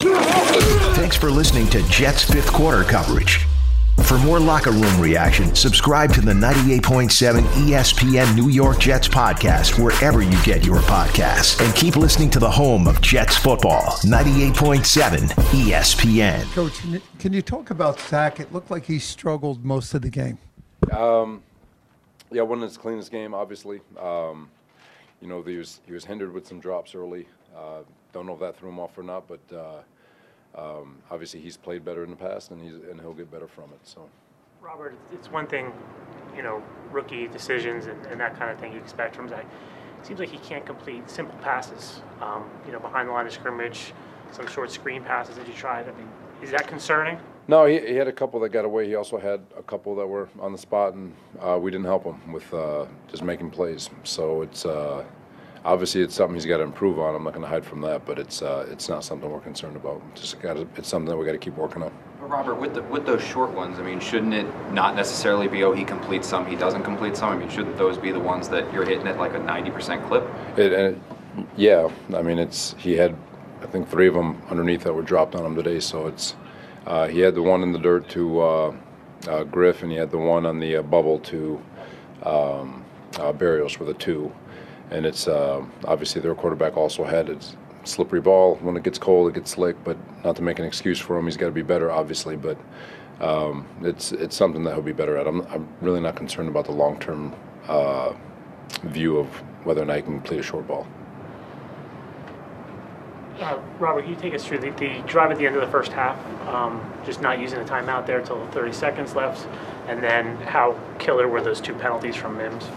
Thanks for listening to Jets fifth quarter coverage. For more locker room reaction, subscribe to the 98.7 ESPN New York Jets podcast wherever you get your podcasts. And keep listening to the home of Jets football, 98.7 ESPN. Coach, can you talk about Zach? It looked like he struggled most of the game. Um, yeah, wasn't his cleanest game, obviously. Um, you know, he was, he was hindered with some drops early. Uh, don't know if that threw him off or not, but uh, um, obviously he's played better in the past, and he's and he'll get better from it. So, Robert, it's one thing, you know, rookie decisions and, and that kind of thing you expect from Zach. It seems like he can't complete simple passes, um, you know, behind the line of scrimmage, some short screen passes that you tried. I mean, is that concerning? No, he, he had a couple that got away. He also had a couple that were on the spot, and uh, we didn't help him with uh, just making plays. So it's. Uh, obviously it's something he's got to improve on. I'm not going to hide from that, but it's uh, it's not something we're concerned about. Just got it's something that we got to keep working on. Robert, with the, with those short ones, I mean, shouldn't it not necessarily be oh he completes some, he doesn't complete some? I mean, shouldn't those be the ones that you're hitting at like a 90% clip? It, and it, yeah, I mean it's he had I think three of them underneath that were dropped on him today, so it's uh, he had the one in the dirt to uh, uh Griff, and he had the one on the uh, bubble to um, uh, Berrios with a two and it's uh, obviously their quarterback also had its slippery ball. When it gets cold, it gets slick. But not to make an excuse for him, he's got to be better, obviously. But um, it's it's something that he'll be better at. I'm, I'm really not concerned about the long term uh, view of whether or not he can complete a short ball. Uh, Robert, can you take us through the, the, drive at the end of the first half, um, just not using the timeout there until 30 seconds left, and then how killer were those two penalties from Mims?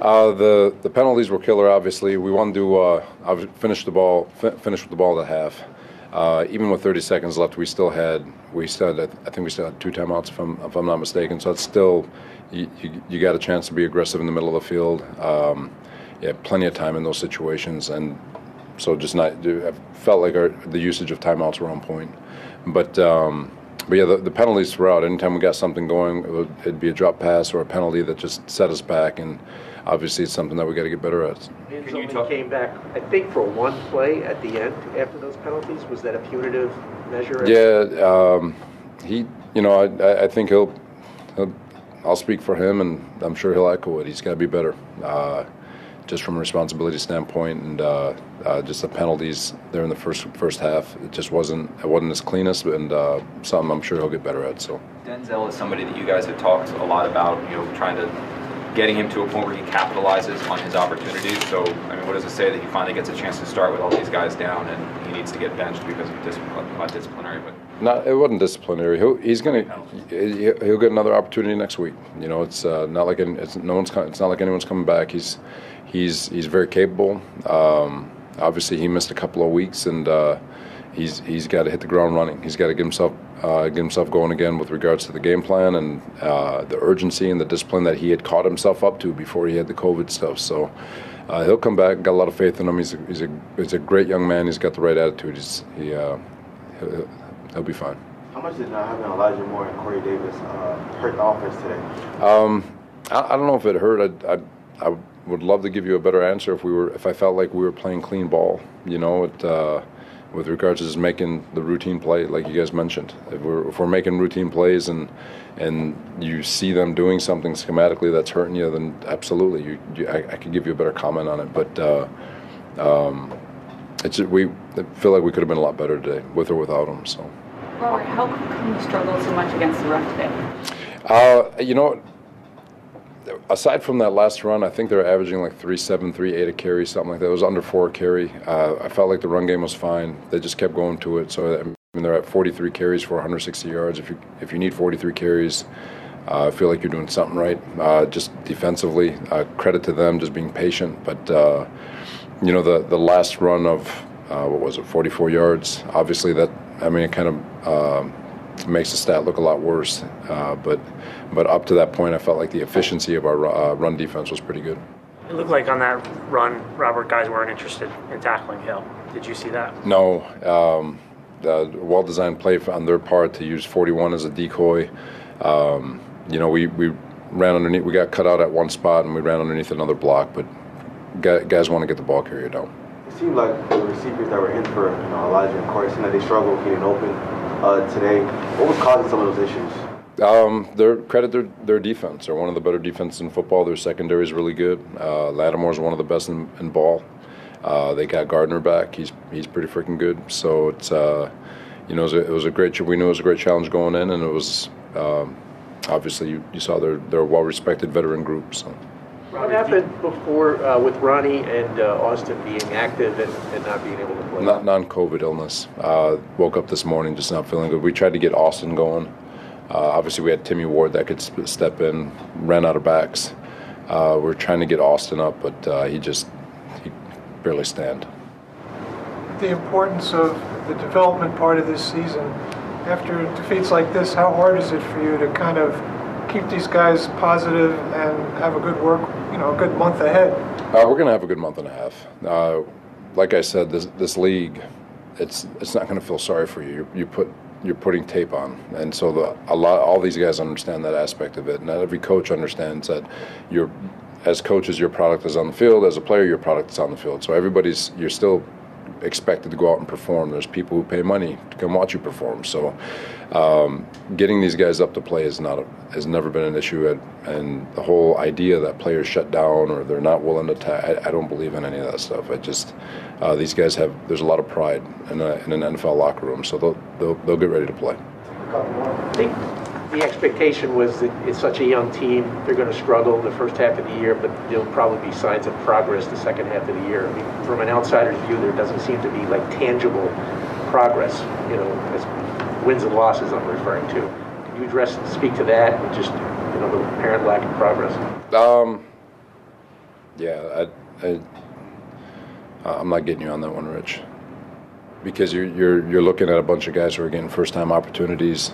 Uh, the the penalties were killer. Obviously, we wanted to uh, finish the ball, finish with the ball at half. Uh, even with 30 seconds left, we still had we still had, I think we still had two timeouts if I'm if I'm not mistaken. So it's still you, you, you got a chance to be aggressive in the middle of the field. Um, yeah, plenty of time in those situations, and so just not. I felt like our, the usage of timeouts were on point, but. Um, but yeah, the, the, penalties throughout. Anytime we got something going, it would, it'd be a drop pass or a penalty that just set us back, and obviously it's something that we got to get better at. And Can you talk- came back, I think, for one play at the end after those penalties. Was that a punitive measure? Yeah, um, he. You know, I, I think he'll, he'll. I'll speak for him, and I'm sure he'll echo it. He's got to be better. Uh, just from a responsibility standpoint, and uh, uh, just the penalties there in the first first half, it just wasn't it wasn't as cleanest, and uh, something I'm sure he'll get better at. So Denzel is somebody that you guys have talked a lot about, you know, trying to getting him to a point where he capitalizes on his opportunities. So, I mean, what does it say that he finally gets a chance to start with all these guys down and he needs to get benched because of not disciplinary, but not it wasn't disciplinary. He'll, he's gonna he'll get another opportunity next week. You know, it's uh, not like it's no one's it's not like anyone's coming back. He's he's he's very capable. Um, obviously, he missed a couple of weeks and. Uh, he's he's got to hit the ground running. He's got to get himself uh, get himself going again with regards to the game plan and uh, the urgency and the discipline that he had caught himself up to before he had the COVID stuff. So uh, he'll come back. Got a lot of faith in him. He's a, he's a he's a great young man. He's got the right attitude. He's, he uh, he'll, be fine. How much did uh, having Elijah Moore and Corey Davis uh, hurt the offense today? Um, I, I, don't know if it hurt. I, I, I would love to give you a better answer if we were if I felt like we were playing clean ball. You know, it with regards to just making the routine play, like you guys mentioned. If we're, if we're making routine plays and and you see them doing something schematically that's hurting you, then absolutely, you, you I, I, could give you a better comment on it. But uh, um, it's we feel like we could have been a lot better today, with or without them. So. Robert, how come you struggled so much against the run today? Uh, you know, aside from that last run, I think they're averaging like three seven, three eight a carry, something like that. It was under four carry. Uh, I felt like the run game was fine. They just kept going to it. So I mean, they're at 43 carries for 160 yards. If you if you need 43 carries, uh, I feel like you're doing something right. Uh, just defensively, uh, credit to them, just being patient. But uh, you know, the the last run of uh, what was it, 44 yards. Obviously, that I mean, it kind of uh, makes the stat look a lot worse. Uh, but but up to that point, I felt like the efficiency of our uh, run defense was pretty good. It looked like on that run, Robert guys weren't interested in tackling Hill. Did you see that? No. Um, well-designed play on their part to use 41 as a decoy. Um, you know, we, we ran underneath. We got cut out at one spot, and we ran underneath another block. But guys want to get the ball carrier down. It seemed like the receivers that were in for you know, Elijah and Corey seemed like they struggled getting open uh, today. What was causing some of those issues? Um, their credit their their defense. They're one of the better defenses in football. Their secondary is really good. Uh, Lattimore's one of the best in, in ball. Uh, they got Gardner back. He's he's pretty freaking good. So it's uh, you know it was, a, it was, a, great. We knew it was a great challenge going in, and it was um, obviously you, you saw they're they're well respected veteran group. So. What happened before uh, with Ronnie and uh, Austin being active and, and, not being able to play? Not non-COVID illness. Uh, woke up this morning just not feeling good. We tried to get Austin going. Uh, obviously, we had Timmy Ward that could step in. Ran out of backs. Uh, we are trying to get Austin up, but uh, he just he barely stand. The importance of the development part of this season. After defeats like this, how hard is it for you to kind of keep these guys positive and have a good work, you know, a good month ahead? Uh, we're going to have a good month and a half. Uh, like I said, this this league, it's it's not going to feel sorry for you. you. You put you're putting tape on, and so the a lot all these guys understand that aspect of it. Not every coach understands that you're as coaches, your product is on the field. As a player, your product is on the field. So everybody's you're still expected to go out and perform. There's people who pay money to come watch you perform. So, um, getting these guys up to play is not a, has never been an issue. At, and the whole idea that players shut down or they're not willing to, I, don't believe in any of that stuff. I just uh, these guys have there's a lot of pride in, a, in an NFL locker room, so they'll, they'll they'll get ready to play the expectation was that it's such a young team, they're going to struggle the first half of the year, but there'll probably be signs of progress the second half of the year. I mean, from an outsider's view, there doesn't seem to be like tangible progress, you know, as wins and losses I'm referring to. Can you address, speak to that, and just, you know, the apparent lack of progress? Um, yeah, I, I, I'm not getting you on that one, Rich because you're, you're, you're looking at a bunch of guys who are getting first time opportunities.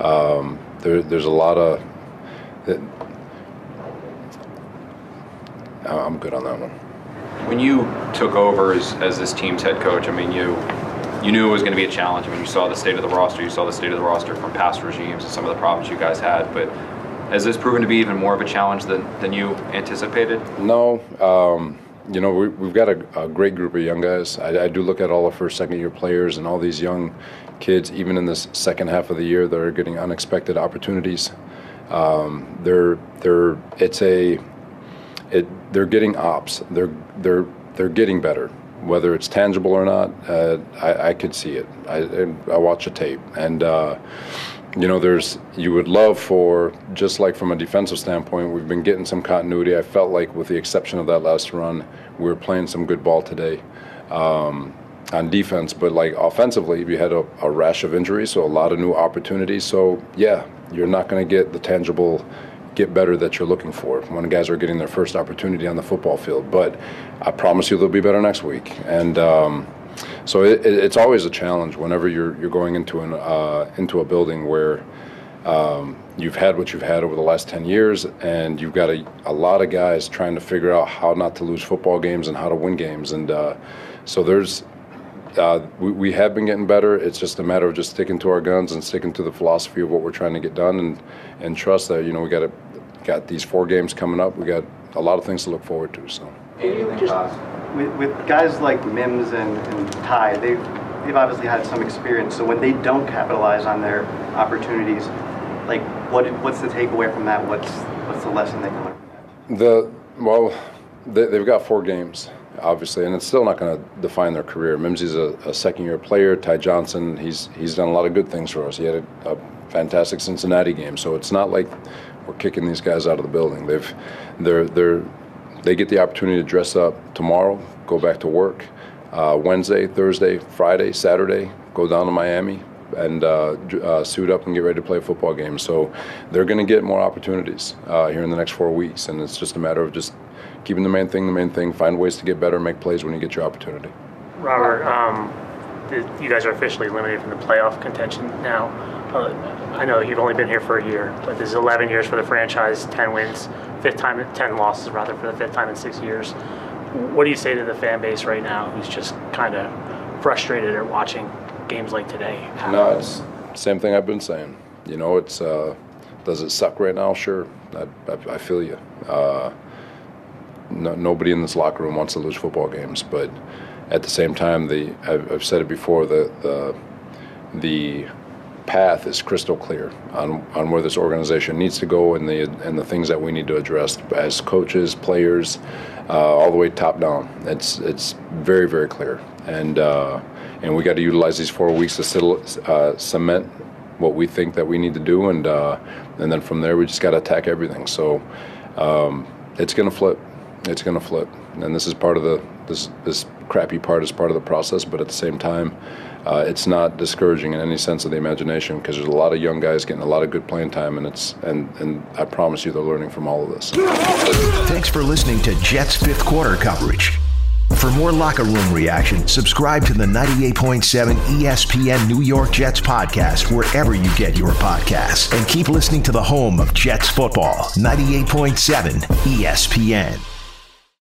Um, there, there's a lot of. It, I'm good on that one. When you took over as, as this team's head coach, I mean, you you knew it was going to be a challenge. I mean, you saw the state of the roster, you saw the state of the roster from past regimes and some of the problems you guys had. But has this proven to be even more of a challenge than, than you anticipated? No. Um, you know, we, have got a, a, great group of young guys. I, I, do look at all the first, second year players and all these young kids, even in this second half of the year, that are getting unexpected opportunities. Um, they're they're it's a it they're getting ops. They're they're they're getting better, whether it's tangible or not. Uh, I, I could see it. I I watch a tape and. Uh, you know, there's you would love for just like from a defensive standpoint, we've been getting some continuity. I felt like, with the exception of that last run, we were playing some good ball today um, on defense. But like offensively, we had a, a, rash of injuries, so a lot of new opportunities. So yeah, you're not going to get the tangible get better that you're looking for when guys are getting their first opportunity on the football field. But I promise you, they'll be better next week. And um, so it, it, it's always a challenge whenever you're you're going into an uh, into a building where um, you've had what you've had over the last 10 years, and you've got a, a lot of guys trying to figure out how not to lose football games and how to win games. And uh, so there's uh, we, we, have been getting better. It's just a matter of just sticking to our guns and sticking to the philosophy of what we're trying to get done, and and trust that you know we got a, got these four games coming up. We got a lot of things to look forward to. So. Just, with, with guys like Mims and, and Ty, they've, they've obviously had some experience. So when they don't capitalize on their opportunities, like what what's the takeaway from that? What's what's the lesson they can learn? The well, they, have got four games, obviously, and it's still not going to define their career. Mimsy's a, a second-year player. Ty Johnson, he's he's done a lot of good things for us. He had a, a fantastic Cincinnati game, so it's not like we're kicking these guys out of the building. They've they're they're they get the opportunity to dress up tomorrow, go back to work. Uh, Wednesday, Thursday, Friday, Saturday, go down to Miami and uh, uh, suit up and get ready to play a football game. So they're going to get more opportunities uh, here in the next four weeks, and it's just a matter of just keeping the main thing the main thing. Find ways to get better, make plays when you get your opportunity. Robert, um, you guys are officially eliminated from the playoff contention now. Uh, I know you've only been here for a year, but this is 11 years for the franchise, 10 wins, fifth time, 10 losses rather for the fifth time in six years. What do you say to the fan base right now, who's just kind of frustrated at watching games like today? No, it's same thing I've been saying. You know, it's uh, does it suck right now? Sure, I, I, I feel you. Uh, no, nobody in this locker room wants to lose football games, but at the same time, the I've, I've said it before. The the the path is crystal clear on, on where this organization needs to go and the and the things that we need to address as coaches, players, uh, all the way top down. It's it's very very clear, and uh, and we got to utilize these four weeks to settle, uh, cement what we think that we need to do, and uh, and then from there we just got to attack everything. So um, it's going to flip. It's going to flip, and this is part of the this this crappy part is part of the process, but at the same time, uh, it's not discouraging in any sense of the imagination because there's a lot of young guys getting a lot of good playing time, and it's and and I promise you they're learning from all of this. Thanks for listening to Jets fifth quarter coverage. For more locker room reaction, subscribe to the 98.7 ESPN New York Jets podcast wherever you get your podcasts. And keep listening to the home of Jets football, 98.7 ESPN.